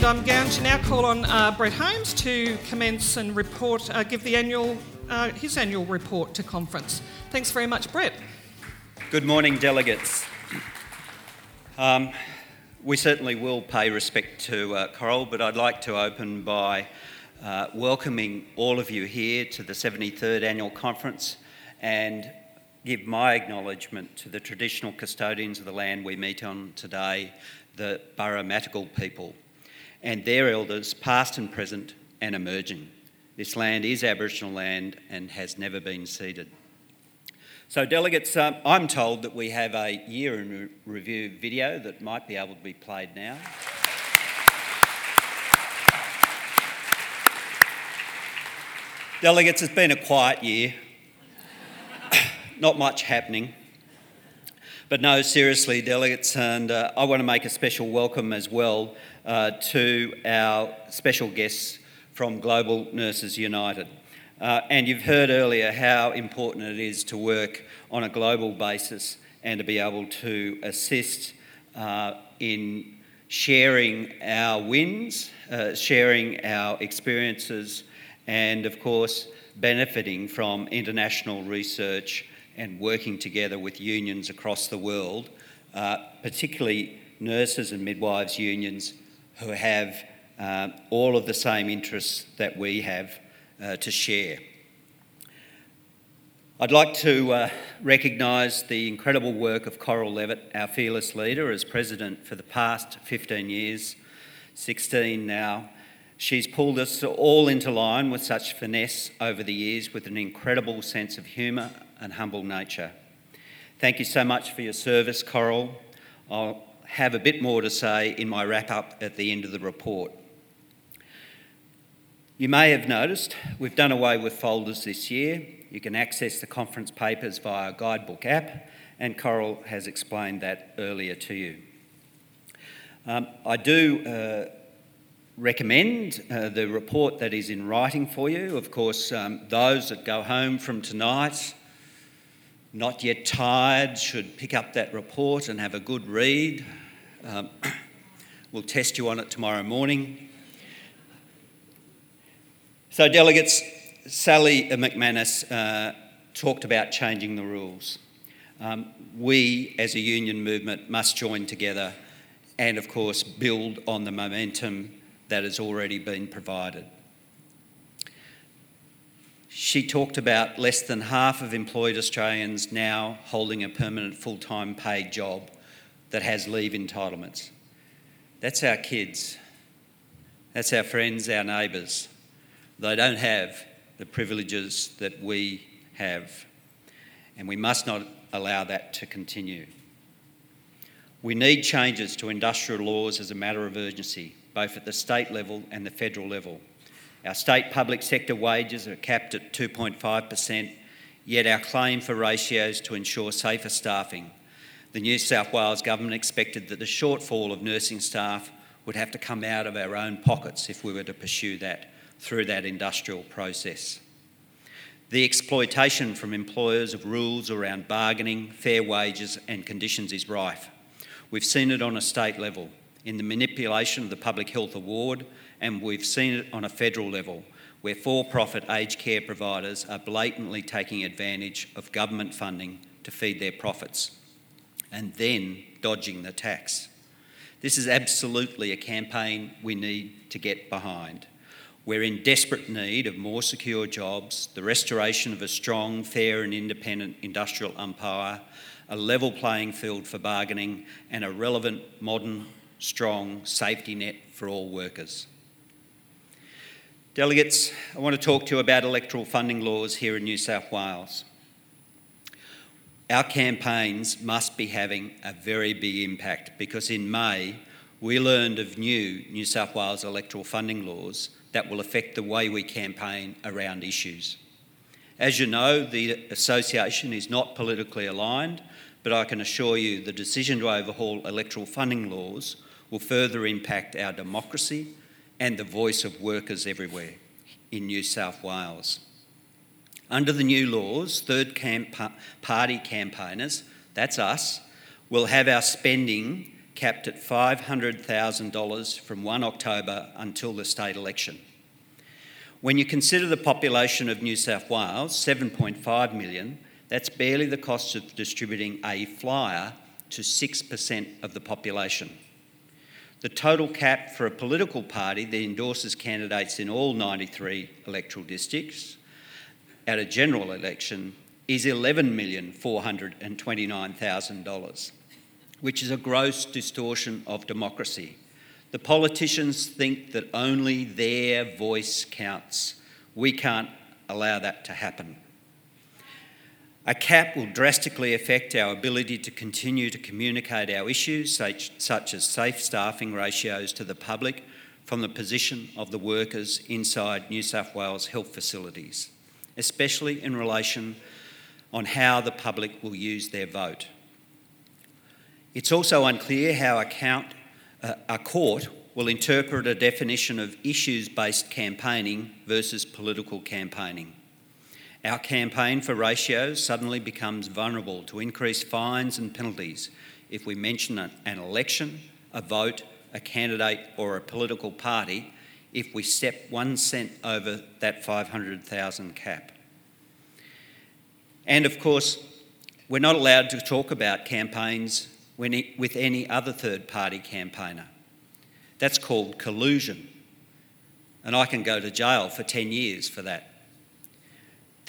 And I'm going to now call on uh, Brett Holmes to commence and report, uh, give the annual, uh, his annual report to conference. Thanks very much, Brett. Good morning, delegates. Um, we certainly will pay respect to uh, Coral, but I'd like to open by uh, welcoming all of you here to the 73rd Annual Conference and give my acknowledgement to the traditional custodians of the land we meet on today, the Burramattagal people and their elders, past and present and emerging. This land is Aboriginal land and has never been ceded. So, delegates, um, I'm told that we have a year in re- review video that might be able to be played now. Delegates, it's been a quiet year, not much happening. But no, seriously, delegates, and uh, I want to make a special welcome as well uh, to our special guests from Global Nurses United. Uh, and you've heard earlier how important it is to work on a global basis and to be able to assist uh, in sharing our wins, uh, sharing our experiences, and of course, benefiting from international research and working together with unions across the world, uh, particularly nurses and midwives unions who have uh, all of the same interests that we have uh, to share. I'd like to uh, recognise the incredible work of Coral Levett, our fearless leader, as president for the past 15 years, 16 now. She's pulled us all into line with such finesse over the years with an incredible sense of humour and humble nature. Thank you so much for your service, Coral. I'll have a bit more to say in my wrap up at the end of the report. You may have noticed we've done away with folders this year. You can access the conference papers via a guidebook app, and Coral has explained that earlier to you. Um, I do uh, recommend uh, the report that is in writing for you. Of course, um, those that go home from tonight not yet tired should pick up that report and have a good read. Um, we'll test you on it tomorrow morning. So, delegates, Sally McManus uh, talked about changing the rules. Um, we, as a union movement, must join together and, of course, build on the momentum that has already been provided. She talked about less than half of employed Australians now holding a permanent full time paid job that has leave entitlements. That's our kids, that's our friends, our neighbours. They don't have the privileges that we have, and we must not allow that to continue. We need changes to industrial laws as a matter of urgency, both at the state level and the federal level. Our state public sector wages are capped at 2.5%, yet our claim for ratios to ensure safer staffing. The New South Wales Government expected that the shortfall of nursing staff would have to come out of our own pockets if we were to pursue that through that industrial process. The exploitation from employers of rules around bargaining, fair wages, and conditions is rife. We've seen it on a state level in the manipulation of the Public Health Award and we've seen it on a federal level where for profit aged care providers are blatantly taking advantage of government funding to feed their profits and then dodging the tax. This is absolutely a campaign we need to get behind. We're in desperate need of more secure jobs, the restoration of a strong, fair, and independent industrial umpire, a level playing field for bargaining, and a relevant, modern, strong safety net for all workers. Delegates, I want to talk to you about electoral funding laws here in New South Wales. Our campaigns must be having a very big impact because in May we learned of new New South Wales electoral funding laws that will affect the way we campaign around issues. As you know, the Association is not politically aligned, but I can assure you the decision to overhaul electoral funding laws will further impact our democracy and the voice of workers everywhere in New South Wales. Under the new laws, third camp- party campaigners, that's us, will have our spending capped at $500,000 from 1 October until the state election. When you consider the population of New South Wales, 7.5 million, that's barely the cost of distributing a flyer to 6% of the population. The total cap for a political party that endorses candidates in all 93 electoral districts at a general election is $11,429,000, which is a gross distortion of democracy. The politicians think that only their voice counts. We can't allow that to happen. A cap will drastically affect our ability to continue to communicate our issues, such, such, as safe staffing ratios to the public from the position of the workers inside New South Wales health facilities, especially in relation on how the public will use their vote. It's also unclear how a, count, uh, a court will interpret a definition of issues based campaigning versus political campaigning. Our campaign for ratios suddenly becomes vulnerable to increased fines and penalties if we mention an election, a vote, a candidate, or a political party if we step one cent over that 500,000 cap. And of course, we're not allowed to talk about campaigns with any other third party campaigner. That's called collusion. And I can go to jail for 10 years for that.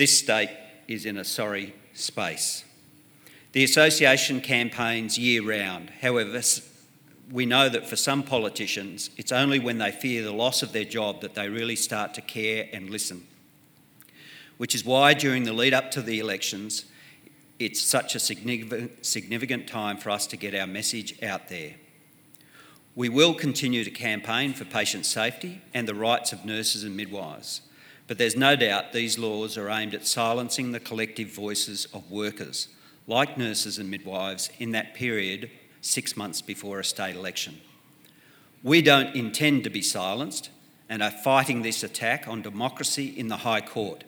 This state is in a sorry space. The association campaigns year round. However, we know that for some politicians, it's only when they fear the loss of their job that they really start to care and listen. Which is why, during the lead up to the elections, it's such a significant time for us to get our message out there. We will continue to campaign for patient safety and the rights of nurses and midwives. But there's no doubt these laws are aimed at silencing the collective voices of workers, like nurses and midwives, in that period six months before a state election. We don't intend to be silenced and are fighting this attack on democracy in the High Court.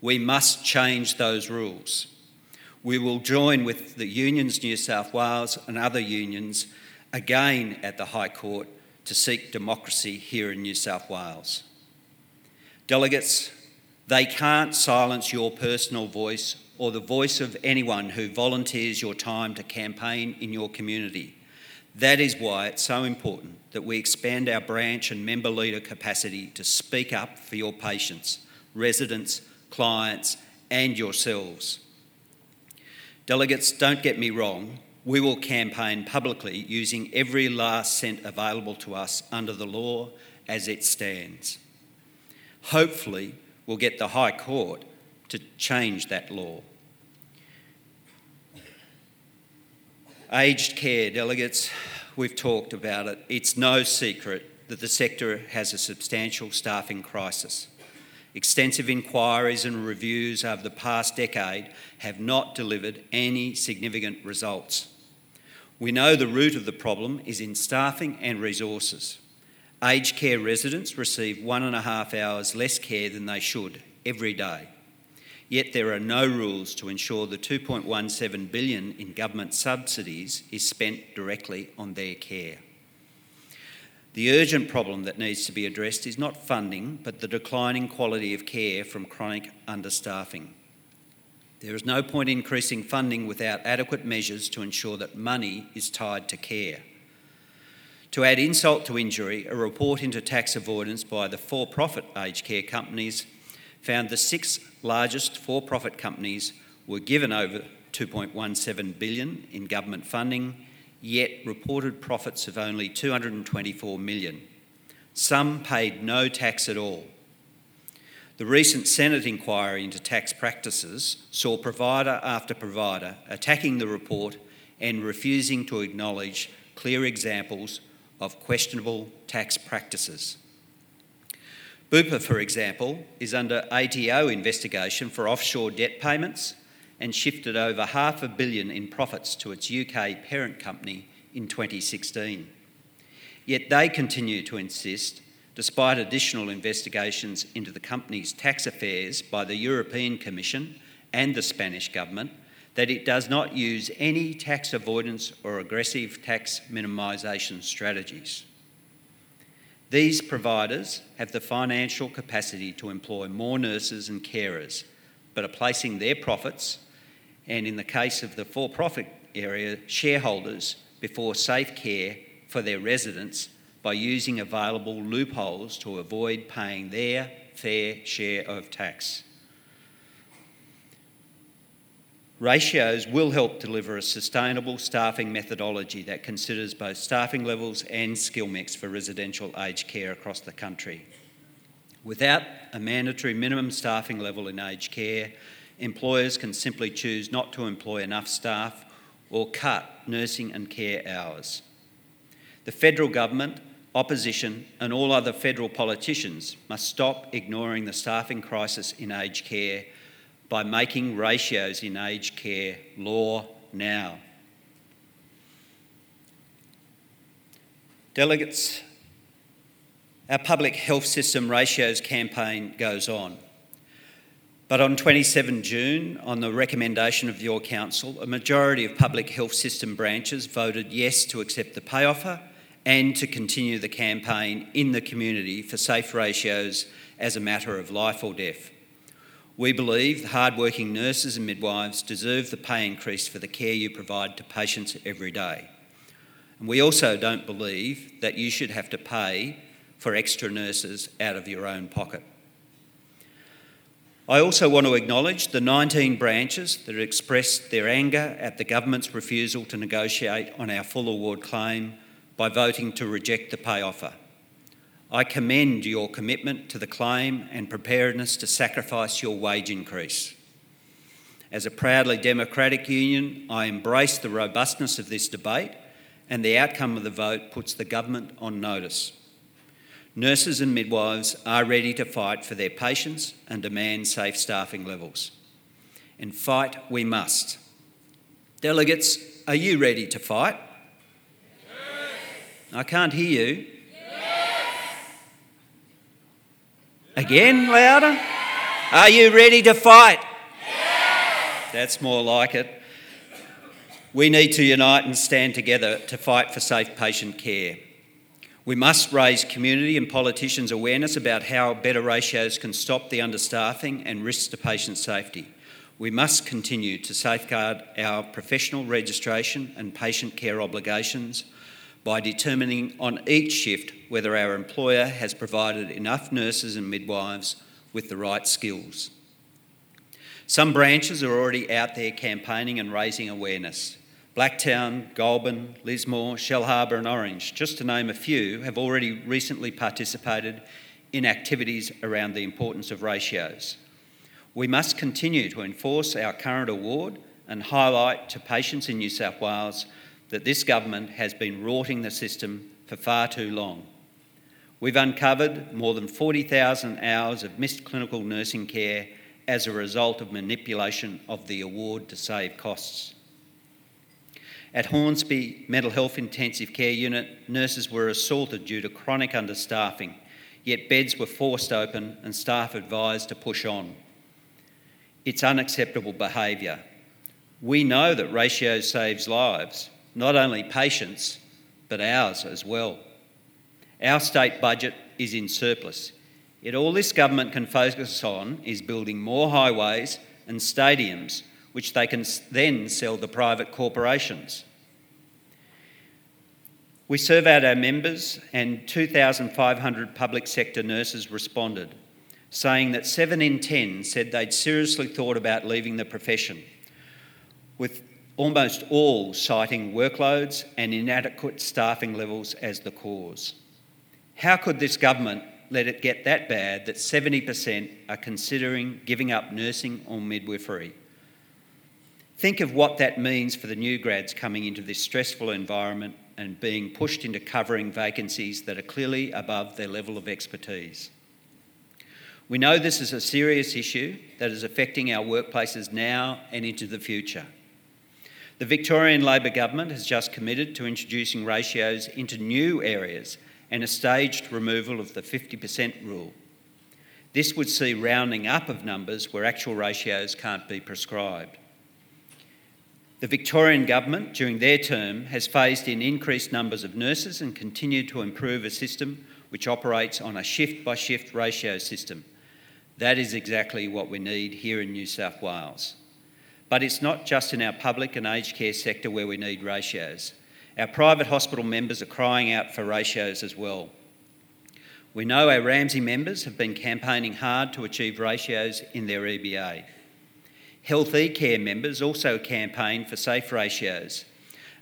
We must change those rules. We will join with the Unions New South Wales and other unions again at the High Court to seek democracy here in New South Wales. Delegates, they can't silence your personal voice or the voice of anyone who volunteers your time to campaign in your community. That is why it's so important that we expand our branch and member leader capacity to speak up for your patients, residents, clients, and yourselves. Delegates, don't get me wrong, we will campaign publicly using every last cent available to us under the law as it stands hopefully we'll get the High Court to change that law. Aged care delegates, we've talked about it. It's no secret that the sector has a substantial staffing crisis. Extensive inquiries and reviews over the past decade have not delivered any significant results. We know the root of the problem is in staffing and resources. Aged care residents receive one and a half hours less care than they should every day. Yet there are no rules to ensure the 2.17 billion in government subsidies is spent directly on their care. The urgent problem that needs to be addressed is not funding, but the declining quality of care from chronic understaffing. There is no point increasing funding without adequate measures to ensure that money is tied to care. To add insult to injury, a report into tax avoidance by the for profit aged care companies found the six largest for profit companies were given over 2.17 billion in government funding, yet reported profits of only 224 million. Some paid no tax at all. The recent Senate inquiry into tax practices saw provider after provider attacking the report and refusing to acknowledge clear examples of questionable tax practices. Bupa, for example, is under ATO investigation for offshore debt payments and shifted over half a billion in profits to its UK parent company in 2016. Yet they continue to insist, despite additional investigations into the company's tax affairs by the European Commission and the Spanish government, that it does not use any tax avoidance or aggressive tax minimisation strategies. These providers have the financial capacity to employ more nurses and carers, but are placing their profits, and in the case of the for profit area, shareholders, before safe care for their residents by using available loopholes to avoid paying their fair share of tax. Ratios will help deliver a sustainable staffing methodology that considers both staffing levels and skill mix for residential aged care across the country. Without a mandatory minimum staffing level in aged care, employers can simply choose not to employ enough staff or cut nursing and care hours. The federal government, opposition, and all other federal politicians must stop ignoring the staffing crisis in aged care by making ratios in aged care law now. Delegates, our public health system ratios campaign goes on. But on 27 June, on the recommendation of your council, a majority of public health system branches voted yes to accept the pay offer and to continue the campaign in the community for safe ratios as a matter of life or death. We believe hard-working nurses and midwives deserve the pay increase for the care you provide to patients every day. And we also don't believe that you should have to pay for extra nurses out of your own pocket. I also want to acknowledge the 19 branches that expressed their anger at the government's refusal to negotiate on our full award claim by voting to reject the pay offer. I commend your commitment to the claim and preparedness to sacrifice your wage increase. As a proudly democratic union, I embrace the robustness of this debate, and the outcome of the vote puts the government on notice. Nurses and midwives are ready to fight for their patients and demand safe staffing levels. And fight we must. Delegates, are you ready to fight? Yes. I can't hear you. Again, louder? Are you ready to fight? Yes. That's more like it. We need to unite and stand together to fight for safe patient care. We must raise community and politicians' awareness about how better ratios can stop the understaffing and risks to patient safety. We must continue to safeguard our professional registration and patient care obligations by determining on each shift whether our employer has provided enough nurses and midwives with the right skills. Some branches are already out there campaigning and raising awareness. Blacktown, Goulburn, Lismore, Shellharbour, and Orange, just to name a few, have already recently participated in activities around the importance of ratios. We must continue to enforce our current award and highlight to patients in New South Wales that this government has been rorting the system for far too long. We've uncovered more than 40,000 hours of missed clinical nursing care as a result of manipulation of the award to save costs. At Hornsby Mental Health Intensive Care Unit, nurses were assaulted due to chronic understaffing, yet beds were forced open and staff advised to push on. It's unacceptable behaviour. We know that ratio saves lives, not only patients, but ours as well. Our state budget is in surplus. Yet all this government can focus on is building more highways and stadiums, which they can then sell to private corporations. We surveyed our members, and 2,500 public sector nurses responded, saying that 7 in 10 said they'd seriously thought about leaving the profession, with almost all citing workloads and inadequate staffing levels as the cause. How could this government let it get that bad that 70% are considering giving up nursing or midwifery? Think of what that means for the new grads coming into this stressful environment and being pushed into covering vacancies that are clearly above their level of expertise. We know this is a serious issue that is affecting our workplaces now and into the future. The Victorian Labor government has just committed to introducing ratios into new areas and a staged removal of the 50% rule. This would see rounding up of numbers where actual ratios can't be prescribed. The Victorian Government, during their term, has phased in increased numbers of nurses and continued to improve a system which operates on a shift by shift ratio system. That is exactly what we need here in New South Wales. But it's not just in our public and aged care sector where we need ratios. Our private hospital members are crying out for ratios as well. We know our Ramsay members have been campaigning hard to achieve ratios in their EBA. Healthe Care members also campaign for safe ratios,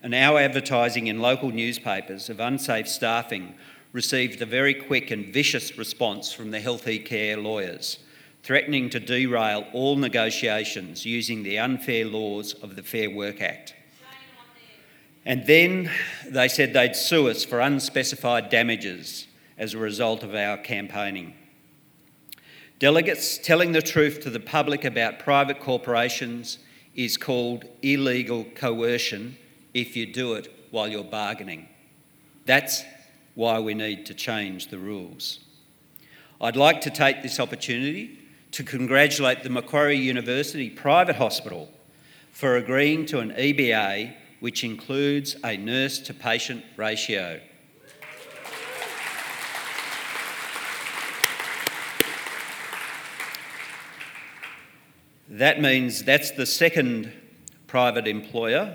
and our advertising in local newspapers of unsafe staffing received a very quick and vicious response from the Healthe Care lawyers, threatening to derail all negotiations using the unfair laws of the Fair Work Act. And then they said they'd sue us for unspecified damages as a result of our campaigning. Delegates telling the truth to the public about private corporations is called illegal coercion if you do it while you're bargaining. That's why we need to change the rules. I'd like to take this opportunity to congratulate the Macquarie University Private Hospital for agreeing to an EBA which includes a nurse to patient ratio. That means that's the second private employer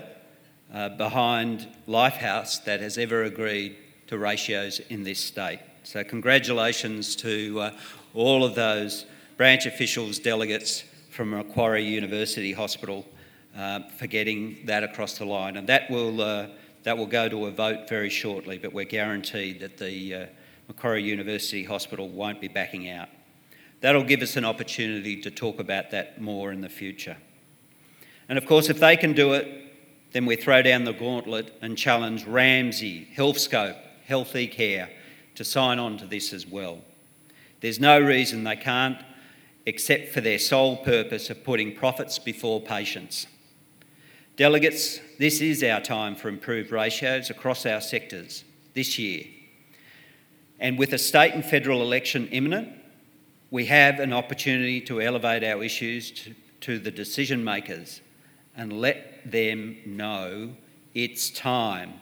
uh, behind Lifehouse that has ever agreed to ratios in this state. So, congratulations to uh, all of those branch officials, delegates from Macquarie University Hospital uh, for getting that across the line. And that will, uh, that will go to a vote very shortly, but we're guaranteed that the uh, Macquarie University Hospital won't be backing out. That'll give us an opportunity to talk about that more in the future. And of course, if they can do it, then we throw down the gauntlet and challenge Ramsay, Healthscope, Healthe Care to sign on to this as well. There's no reason they can't, except for their sole purpose of putting profits before patients. Delegates, this is our time for improved ratios across our sectors this year. And with a state and federal election imminent, we have an opportunity to elevate our issues to, to the decision makers and let them know it's time